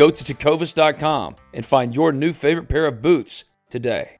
Go to tecovas.com and find your new favorite pair of boots today.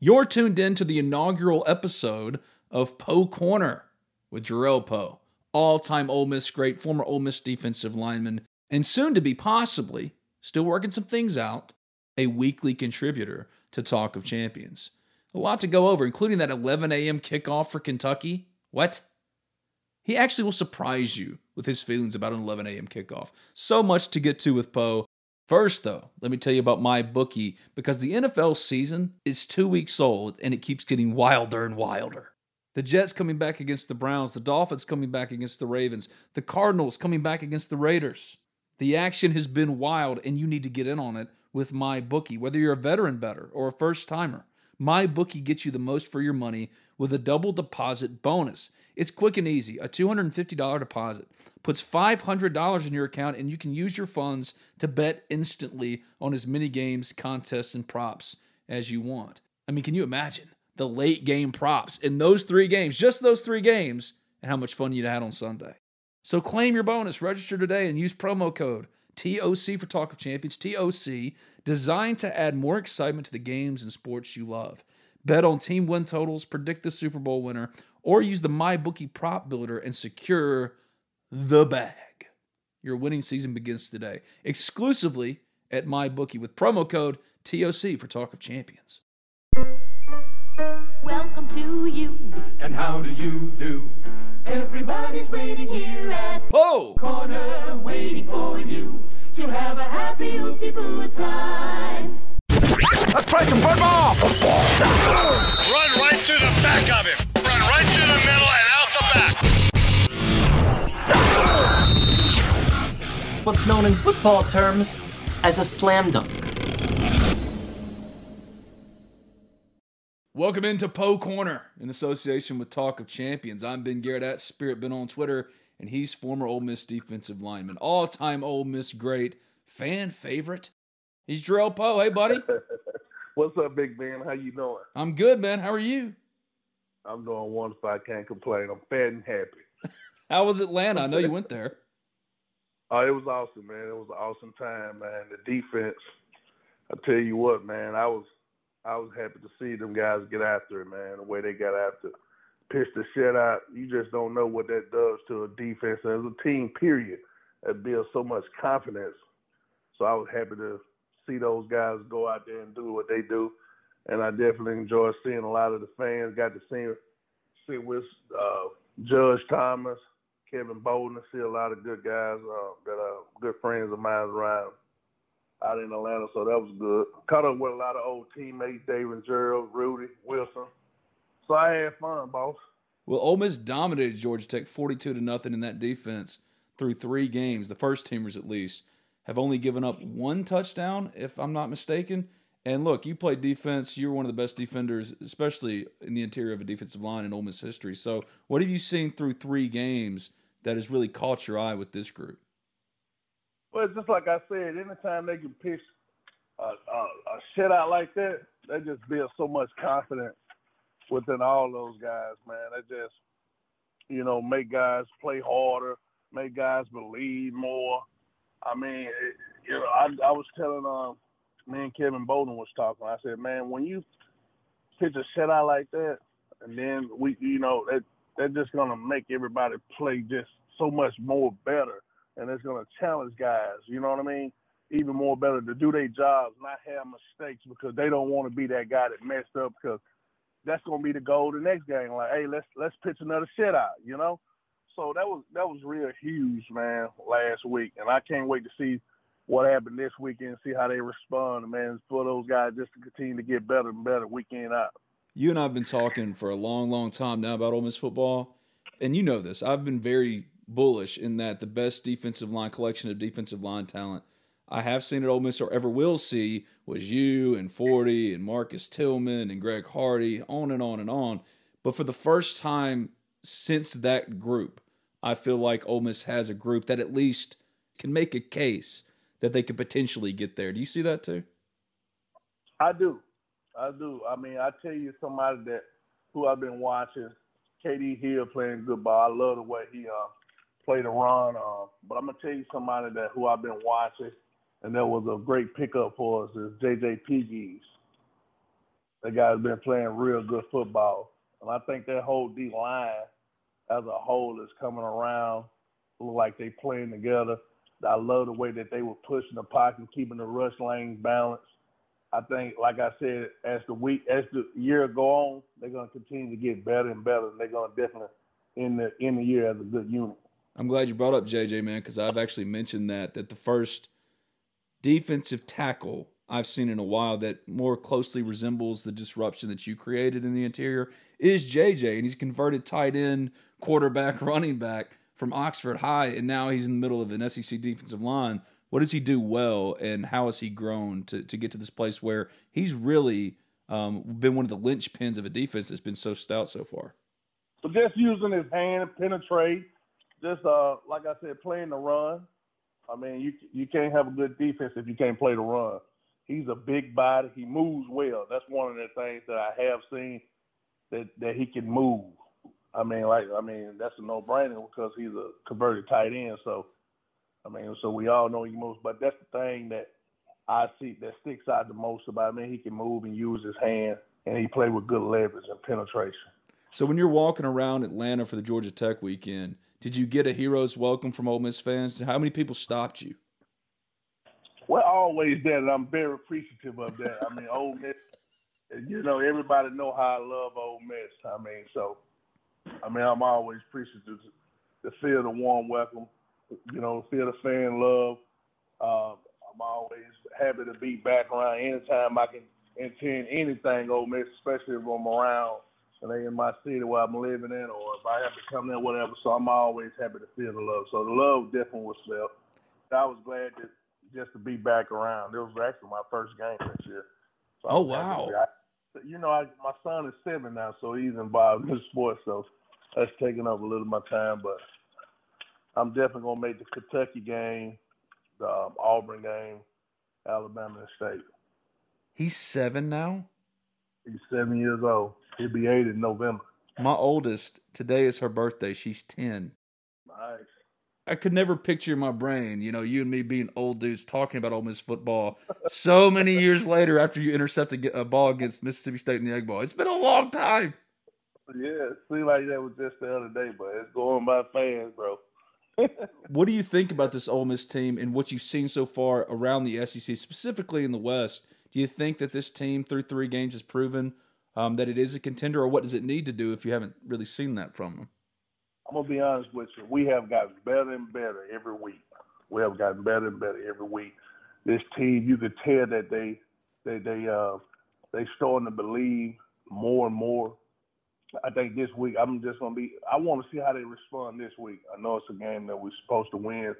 You're tuned in to the inaugural episode of Powe Corner with Jerrell Powe, all-time Ole Miss great, former Ole Miss defensive lineman, and soon to be possibly, still working some things out, a weekly contributor to Talk of Champions. A lot to go over, including that 11 a.m. kickoff for Kentucky. What? He actually will surprise you with his feelings about an 11 a.m. kickoff. So much to get to with Powe. First, though, let me tell you about MyBookie because the NFL season is two weeks old and it keeps getting wilder and wilder. The Jets coming back against the Browns, the Dolphins coming back against the Ravens, the Cardinals coming back against the Raiders. The action has been wild and you need to get in on it with MyBookie, whether you're a veteran bettor or a first timer. MyBookie gets you the most for your money with a double deposit bonus. It's quick and easy. A $250 deposit puts $500 in your account and you can use your funds to bet instantly on as many games, contests, and props as you want. I mean, can you imagine the late game props in those three games, just those three games, and how much fun you'd had on Sunday? So claim your bonus, register today, and use promo code TOC for Talk of Champions, TOC, designed to add more excitement to the games and sports you love. Bet on team win totals, predict the Super Bowl winner, or use the MyBookie prop builder and secure the bag. Your winning season begins today, exclusively at MyBookie with promo code TOC for Talk of Champions. Welcome to you. And how do you do? Everybody's waiting here at Oh! corner, waiting for you to have a happy oopty boo time. Let's play some football! Run right through the back of him. What's known in football terms as a slam dunk. Welcome into Powe Corner in association with Talk of Champions. I'm Ben Garrett at Spirit Ben on Twitter, and he's former Ole Miss defensive lineman, all-time Ole Miss great, fan favorite. He's Jerrell Powe. Hey, buddy. What's up, Big Ben? How you doing? I'm good, man. How are you? I'm doing wonderful. I can't complain. I'm fat and happy. How was Atlanta? I know you went there. Oh, it was awesome, man. It was an awesome time, man. The defense. I tell you what, man. I was I was happy to see them guys get after it, man. The way they got after, it. pitch the shit out. You just don't know what that does to a defense as a team. Period. That builds so much confidence. So I was happy to see those guys go out there and do what they do, and I definitely enjoyed seeing a lot of the fans. Got to see see with uh, Judge Thomas, Kevin Bolden, I see a lot of good guys uh, that are good friends of mine around out in Atlanta, so that was good. Caught up with a lot of old teammates, David Gerald, Rudy, Wilson. So I had fun, boss. Well, Ole Miss dominated Georgia Tech 42 to nothing in that defense through three games. The first teamers, at least, have only given up one touchdown, if I'm not mistaken. And look, you played defense. You're one of the best defenders, especially in the interior of a defensive line in Ole Miss history. So, what have you seen through three games that has really caught your eye with this group? Well, it's just like I said, anytime they can pitch a, a, a shutout like that, they just build so much confidence within all those guys, man. They just, you know, make guys play harder, make guys believe more. I mean, it, you know, I, I was telling um, me and Kevin Bowden was talking. I said, man, when you pitch a shutout like that, and then we, you know, that they're just gonna make everybody play just so much more better, and it's gonna challenge guys. You know what I mean? Even more better to do their jobs, not have mistakes because they don't want to be that guy that messed up because that's gonna be the goal the next game. Like, hey, let's let's pitch another shit out, You know? So that was that was real huge, man, last week, and I can't wait to see what happened this weekend, see how they respond, man, for those guys just to continue to get better and better weekend out. You and I have been talking for a long, long time now about Ole Miss football, and you know this. I've been very bullish in that the best defensive line collection of defensive line talent I have seen at Ole Miss or ever will see was you and Forty and Marcus Tillman and Greg Hardy, on and on and on. But for the first time since that group, I feel like Ole Miss has a group that at least can make a case that they could potentially get there. Do you see that too? I do. I do. I mean, I tell you somebody that who I've been watching, KD Hill playing good ball. I love the way he uh, played a run. Uh, but I'm gonna tell you somebody that who I've been watching, and that was a great pickup for us is JJ Pegues. That guy's been playing real good football, and I think that whole D line as a whole is coming around. Look like they playing together. I love the way that they were pushing the pocket, keeping the rush lanes balanced. I think, like I said, as the week, as the year go on, they're going to continue to get better and better, and they're going to definitely end the end the year as a good unit. I'm glad you brought up JJ, man, because I've actually mentioned that that the first defensive tackle I've seen in a while that more closely resembles the disruption that you created in the interior is JJ, and he's converted tight end, quarterback, running back from Oxford High, and now he's in the middle of an SEC defensive line. What does he do well, and how has he grown to, to get to this place where he's really um, been one of the linchpins of a defense that's been so stout so far? So just using his hand, to penetrate, just uh, like I said, playing the run. I mean, you you can't have a good defense if you can't play the run. He's a big body. He moves well. That's one of the things that I have seen that that he can move. I mean, like I mean, that's a no brainer because he's a converted tight end. So, I mean, so we all know he moves. But that's the thing that I see that sticks out the most about him. I mean, he can move and use his hand, and he play with good leverage and penetration. So when you're walking around Atlanta for the Georgia Tech weekend, did you get a hero's welcome from Ole Miss fans? How many people stopped you? Well, always that, and I'm very appreciative of that. I mean, Ole Miss, you know, everybody know how I love Ole Miss. I mean, so, I mean, I'm always appreciative to feel the warm welcome, you know, feel the fan love. Uh, I'm always happy to be back around anytime I can attend anything Ole Miss, especially if I'm around and they in my city where I'm living in, or if I have to come there, whatever. So I'm always happy to feel the love. So the love definitely was felt. I was glad to just to be back around. It was actually my first game this year. So oh wow! I, you know, I, my son is seven now, so he's involved in sports. So that's taking up a little of my time, but I'm definitely gonna make the Kentucky game, the um, Auburn game, Alabama State. He's seven now. He's seven years old. He'll be eight in November. My oldest today is her birthday. She's ten. Nice. I could never picture in my brain, you know, you and me being old dudes talking about Ole Miss football so many years later after you intercepted a ball against Mississippi State in the Egg Bowl. It's been a long time. Yeah, it seemed like that was just the other day, but it's going by fast, bro. What do you think about this Ole Miss team and what you've seen so far around the SEC, specifically in the West? Do you think that this team through three games has proven um, that it is a contender, or what does it need to do if you haven't really seen that from them? I'm gonna be honest with you. We have gotten better and better every week. We have gotten better and better every week. this team, you could tell that they they they uh they starting to believe more and more. I think this week I'm just gonna be. I want to see how they respond this week. I know it's a game that we're supposed to win.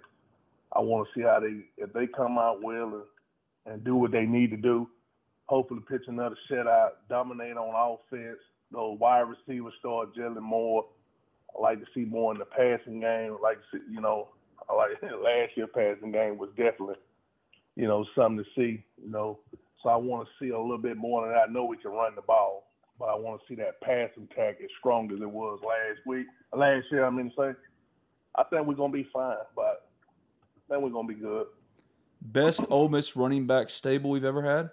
I want to see how they if they come out well and, and do what they need to do. Hopefully, pitch another shutout, dominate on offense. Those wide receivers start gelling more. I like to see more in the passing game. I like see, you know, I like last year passing game was definitely, you know, something to see. You know, so I want to see a little bit more that. I know we can run the ball, but I want to see that passing attack as strong as it was last week, last year. I mean, to say, I think we're gonna be fine, but I think we're gonna be good. Best Ole Miss running back stable we've ever had.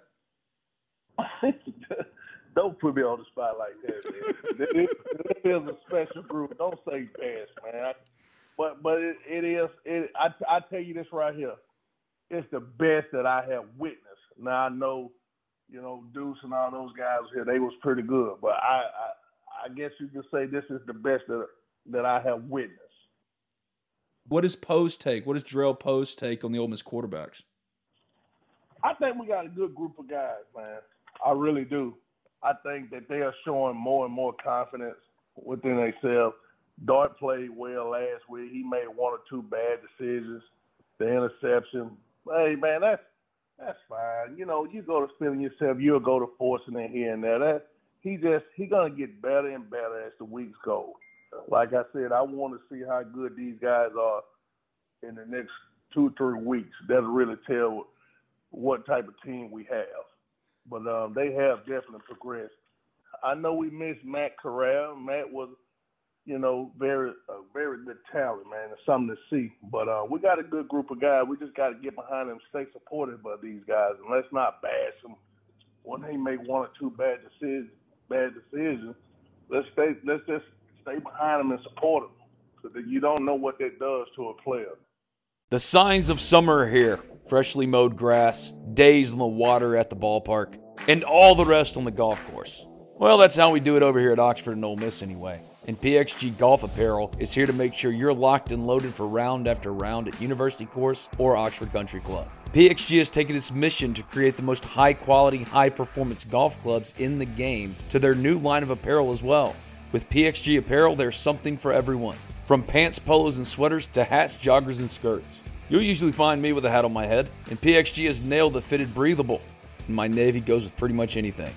Don't put me on the spot like that, man. it, it is a special group. Don't say best, man. But but it, it is. It, I I tell you this right here. It's the best that I have witnessed. Now I know, you know, Deuce and all those guys here. They was pretty good, but I I, I guess you could say this is the best that that I have witnessed. What is Powe's take? What is Jerrell Powe's take on the Ole Miss quarterbacks? I think we got a good group of guys, man. I really do. I think that they are showing more and more confidence within themselves. Dart played well last week. He made one or two bad decisions, the interception. Hey man, that's that's fine. You know, you go to feeling yourself, you'll go to forcing it here and there. That he just he gonna get better and better as the weeks go. Like I said, I want to see how good these guys are in the next two three weeks. That'll really tell what type of team we have but um, they have definitely progressed. I know we missed Matt Corral. Matt was, you know, very uh, very good talent, man. It's something to see. But uh, we got a good group of guys. We just got to get behind them, stay supported by these guys, and let's not bash them when they make one or two bad decisions. Bad decisions. Let's stay. Let's just stay behind them and support them, so that you don't know what that does to a player. The signs of summer are here freshly mowed grass, days in the water at the ballpark, and all the rest on the golf course. Well, that's how we do it over here at Oxford and Ole Miss anyway. And PXG Golf Apparel is here to make sure you're locked and loaded for round after round at University Course or Oxford Country Club. PXG has taken its mission to create the most high quality, high performance golf clubs in the game to their new line of apparel as well. With PXG Apparel, there's something for everyone. From pants, polos, and sweaters to hats, joggers, and skirts. You'll usually find me with a hat on my head, and PXG has nailed the fitted breathable. And my navy goes with pretty much anything.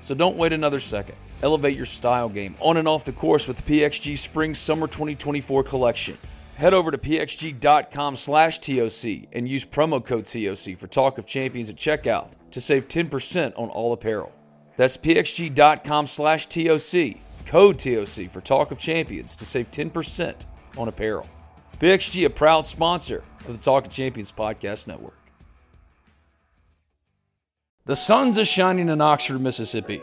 So don't wait another second. Elevate your style game on and off the course with the PXG Spring Summer 2024 collection. Head over to pxg.com slash TOC and use promo code TOC for Talk of Champions at checkout to save 10% on all apparel. That's pxg.com slash TOC, code TOC for Talk of Champions to save 10% on apparel. PXG, a proud sponsor of the Talk of Champions Podcast Network. The sun's is shining in Oxford, Mississippi.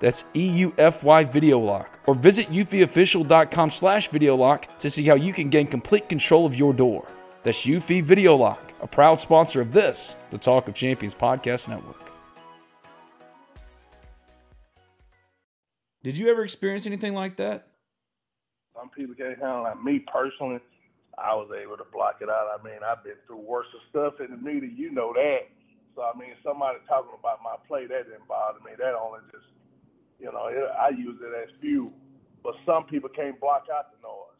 That's EUFY Video Lock. Or visit eufyofficial.com slash video lock to see how you can gain complete control of your door. That's eufy Video Lock, a proud sponsor of this, the Talk of Champions Podcast Network. Did you ever experience anything like that? Some people can't handle. Like me personally, I was able to block it out. I mean, I've been through worse stuff in the media. You know that. So I mean, somebody talking about my play that didn't bother me. That only just, you know, it, I use it as fuel. But some people can't block out the noise.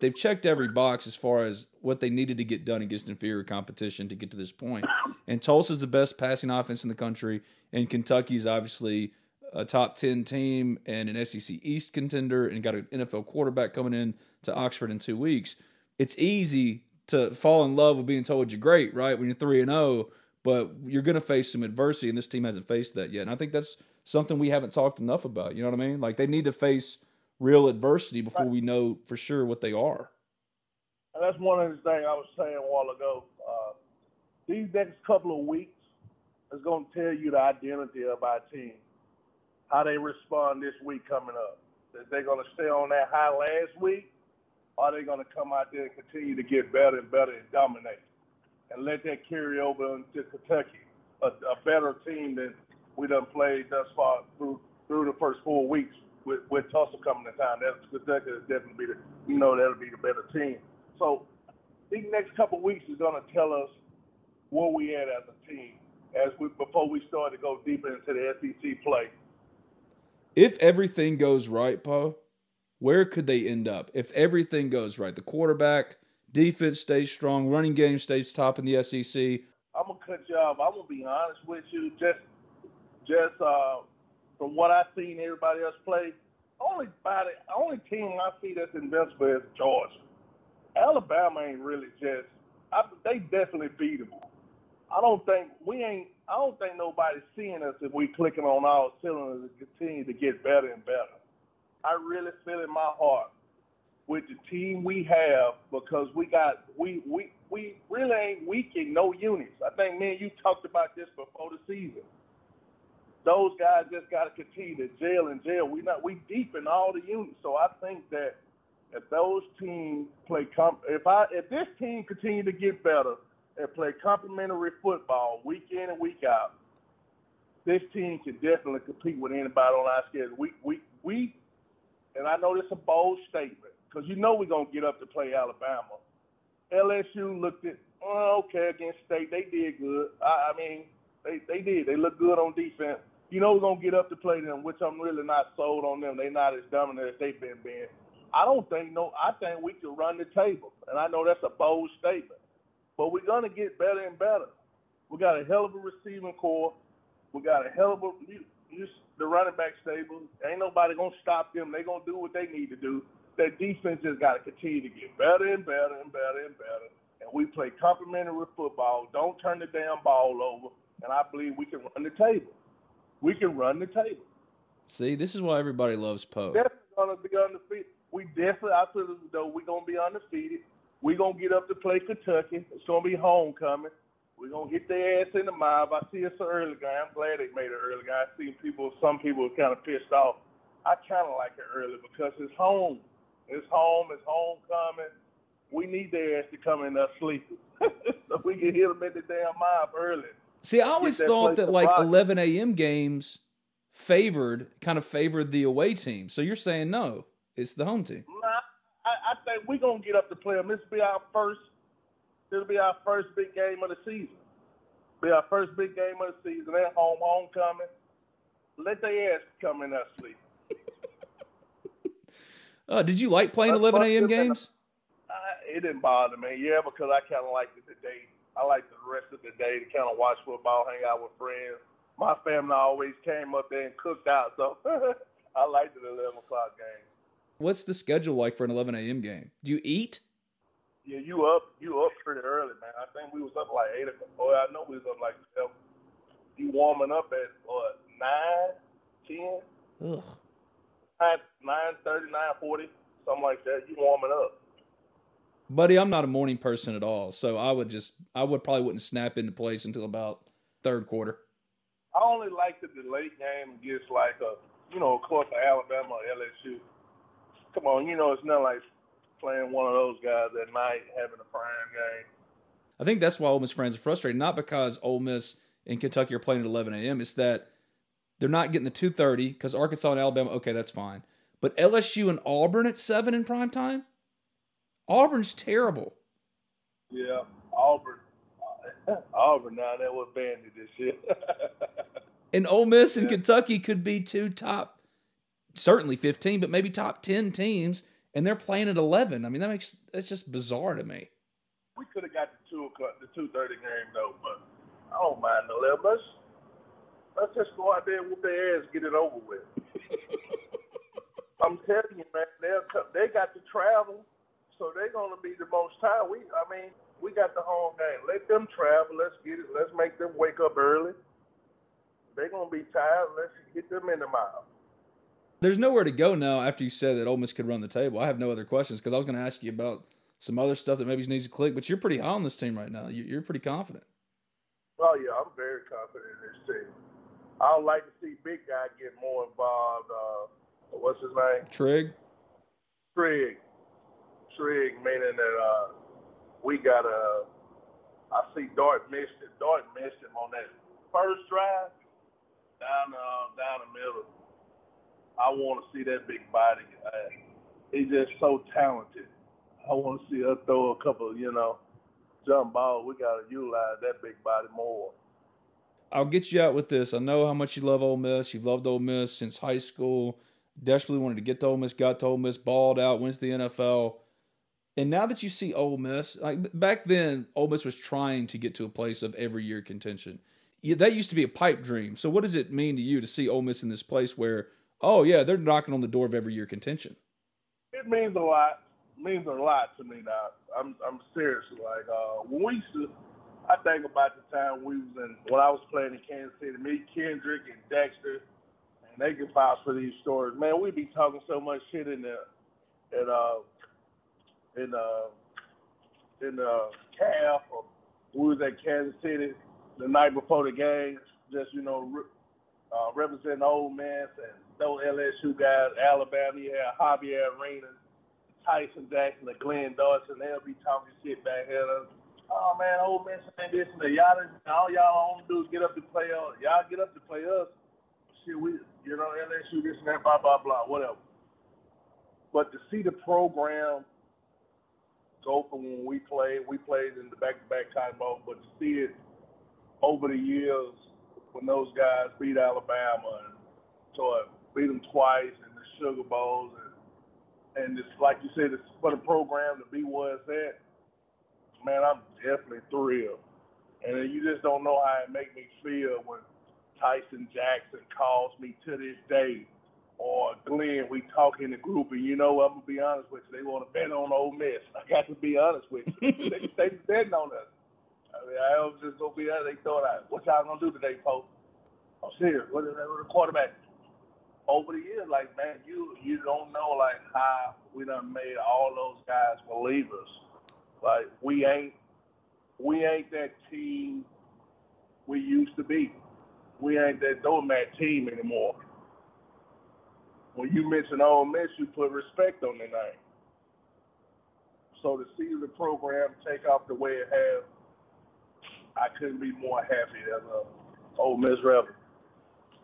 They've checked every box as far as what they needed to get done against inferior competition to get to this point. And Tulsa's the best passing offense in the country, and Kentucky's obviously a top 10 team and an SEC East contender and got an NFL quarterback coming in to Oxford in two weeks. It's easy to fall in love with being told you're great, right? When you're three and zero, but you're going to face some adversity, and this team hasn't faced that yet. And I think that's something we haven't talked enough about. You know what I mean? Like they need to face real adversity before we know for sure what they are. And that's one of the things I was saying a while ago. Uh, these next couple of weeks is going to tell you the identity of our team, how they respond this week coming up. Is they going to stay on that high last week, or are they going to come out there and continue to get better and better and dominate, and let that carry over into Kentucky, a, a better team than we done played thus far through through the first four weeks with, with Tulsa coming to town. That's Kentucky is definitely be the you know that'll be the better team. So these next couple of weeks is going to tell us where we at as a team as we before we start to go deeper into the SEC play. If everything goes right, Powe, where could they end up? If everything goes right, the quarterback, defense stays strong, running game stays top in the SEC. I'm gonna cut you off. I'm gonna be honest with you. Just, just uh, from what I've seen everybody else play, only body, only team I see that's invincible is Georgia. Alabama ain't really just. I, they definitely beatable. I don't think we ain't. I don't think nobody's seeing us if we clicking on all cylinders and continue to get better and better. I really feel in my heart with the team we have because we got we we we really ain't weak in no units. I think me and you talked about this before the season. Those guys just got to continue to jail and jail. We not we deep in all the units, so I think that if those teams play comp, if I if this team continue to get better and play complementary football week in and week out, this team can definitely compete with anybody on our schedule. We we we, and I know this is a bold statement because you know we're gonna get up to play Alabama. LSU looked at oh, uh, okay against State, they did good. I, I mean, they they did. They looked good on defense. You know we're gonna get up to play them, which I'm really not sold on them. They're not as dominant as they've been being. I don't think no. I think we can run the table, and I know that's a bold statement, but we're gonna get better and better. We got a hell of a receiving corps. We got a hell of a you, you, the running back stable. Ain't nobody gonna stop them. They gonna do what they need to do. That defense just got to continue to get better and better and better and better. And we play complementary football. Don't turn the damn ball over. And I believe we can run the table. We can run the table. See, this is why everybody loves Powe. Definitely gonna be undefeated. We definitely, I feel though we're gonna be undefeated. We're gonna get up to play Kentucky. It's gonna be homecoming. We're gonna hit their ass in the mob. I see it's an early game. I'm glad they made it early game. I see people, some people are kind of pissed off. I kind of like it early because it's home. It's home. It's homecoming. We need their ass to come in there sleeping so we can hit them in the damn mob early. See, I always thought that like rock. 11 a.m. games favored, kind of favored the away team. So you're saying no, it's the home team. Nah, I, I think we're gonna get up to play them. This will be our first. It'll be our first big game of the season. Be our first big game of the season at home, homecoming. Let their ass come in there sleep. Uh, did you like playing That's 11 a.m. up in the- games? I, it didn't bother me. Yeah, because I kind of liked it today. I liked the rest of the day to kind of watch football, hang out with friends. My family always came up there and cooked out, so I liked the 11 o'clock game. What's the schedule like for an 11 a.m. game? Do you eat? Yeah, you up? You up pretty early, man. I think we was up like eight o'clock. Oh, I know we was up like seven. You warming up at what nine, ten, Ugh. nine, nine thirty, nine forty, something like that. You warming up? Buddy, I'm not a morning person at all, so I would just, I would probably wouldn't snap into place until about third quarter. I only like that the late game against like a, you know, of course, Alabama or LSU. Come on, you know, it's not like playing one of those guys at night having a prime game. I think that's why Ole Miss fans are frustrated, not because Ole Miss and Kentucky are playing at 11 a.m. It's that they're not getting the 2:30 because Arkansas and Alabama. Okay, that's fine, but LSU and Auburn at seven in prime time. Auburn's terrible. Yeah, Auburn. Auburn now that was banded this year. And Ole Miss and Kentucky could be two top, certainly 15, but maybe top 10 teams, and they're playing at 11. I mean, that makes that's just bizarre to me. we could have got the two o'clock, the two thirty game though, but I don't mind the eleven. Let's let's just go out there and whoop their ass, get it over with. I'm telling you, man, they'll come, they got to travel. So they're gonna be the most tired. We, I mean, we got the home game. Let them travel. Let's get it. Let's make them wake up early. They're gonna be tired. Let's get them in the mile. There's nowhere to go now after you said that Ole Miss could run the table. I have no other questions because I was going to ask you about some other stuff that maybe needs to click, but you're pretty high on this team right now. You- You're pretty confident. Oh yeah, I'm very confident in this team. I would like to see Big Guy get more involved. Uh, what's his name? Trigg, Trigg. Meaning that uh, we got a. I see Dart missed it. Dart missed him on that first drive down uh, down the middle. I want to see that big body. Uh, he's just so talented. I want to see us throw a couple, you know, jump balls. We got to utilize that big body more. I'll get you out with this. I know how much you love Ole Miss. You've loved Ole Miss since high school. Desperately wanted to get to Ole Miss, got to Ole Miss, balled out, went to the NFL. And now that you see Ole Miss, like back then, Ole Miss was trying to get to a place of every year contention. Yeah, that used to be a pipe dream. So, what does it mean to you to see Ole Miss in this place where, oh yeah, they're knocking on the door of every year contention? it means a lot. Means a lot to me now. I'm I'm serious. Like uh, when we I think about the time we was in when I was playing in Kansas City. Me, Kendrick, and Dexter, and they could vouch for these stories. Man, we'd be talking so much shit in the, in uh, in uh, in uh, calf. Or we was at Kansas City the night before the game, just you know, re- uh, representing Ole Miss and those LSU guys, Alabama. You had Javier Arenas, Tyson Jackson, and Glenn Dorsey. They'll be talking shit back here. Oh man, Ole Miss ain't this and that. Y'all, all y'all want to do is get up to play us. Y'all get up to play us. Shit, we, you know, LSU this and that, blah blah blah, whatever. But to see the program go from when we played, we played in the back-to-back Cotton Bowl, but to see it over the years when those guys beat Alabama and so it beat them twice in the Sugar Bowls and and it's like you said, it's for the program to be where it's at. Man, I'm definitely thrilled, and you just don't know how it make me feel when Tyson Jackson calls me to this day, or Glenn, we talk in the group, and you know, I'm gonna be honest with you, they want to bet on Ole Miss. I got to be honest with you, they they betting on us. I mean, I was just gonna be honest. They thought, I, what y'all gonna do today, folks? I'm serious. What is that with the quarterback? Over the years, like man, you you don't know like how we done made all those guys believers. Like we ain't we ain't that team we used to be. We ain't that doormat team anymore. When you mention Ole Miss, you put respect on the name. So to see the program take off the way it has, I couldn't be more happy as a uh, Ole Miss rebel.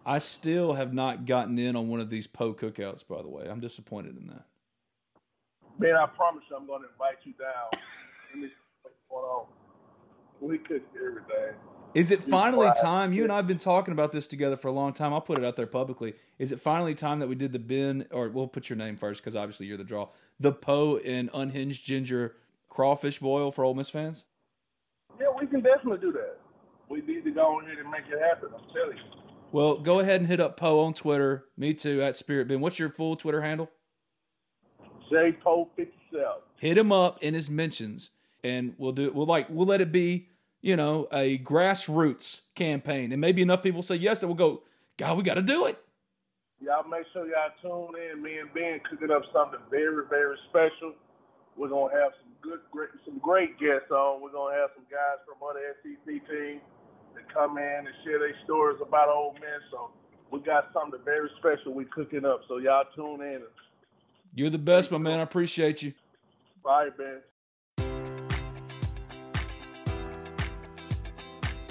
I still have not gotten in on one of these Powe cookouts, by the way. I'm disappointed in that. Man, I promise you, I'm going to invite you down. Let me see what's going on. We cook do everything. Is it finally time? You and. I have been talking about this together for a long time. I'll put it out there publicly. Is it finally time that we did the bin, or we'll put your name first because obviously you're the draw. The Powe and Unhinged Ginger crawfish boil for Ole Miss fans? Yeah, we can definitely do that. We need to go on ahead and make it happen. I'm telling you. Well, go ahead and hit up Powe on Twitter. Me too at Spirit Ben. What's your full Twitter handle? J Pope 57. Hit him up in his mentions, and we'll do. We'll like we'll let it be, you know, a grassroots campaign, and maybe enough people say yes that we'll go. God, we got to do it. Y'all make sure y'all tune in. Me and Ben cooking up something very, very special. We're gonna have some good, great, some great guests on. We're gonna have some guys from other SEC teams that come in and share their stories about Ole Miss. So we got something very special we cooking up. So y'all tune in. You're the best, my man. I appreciate you. Bye, Ben.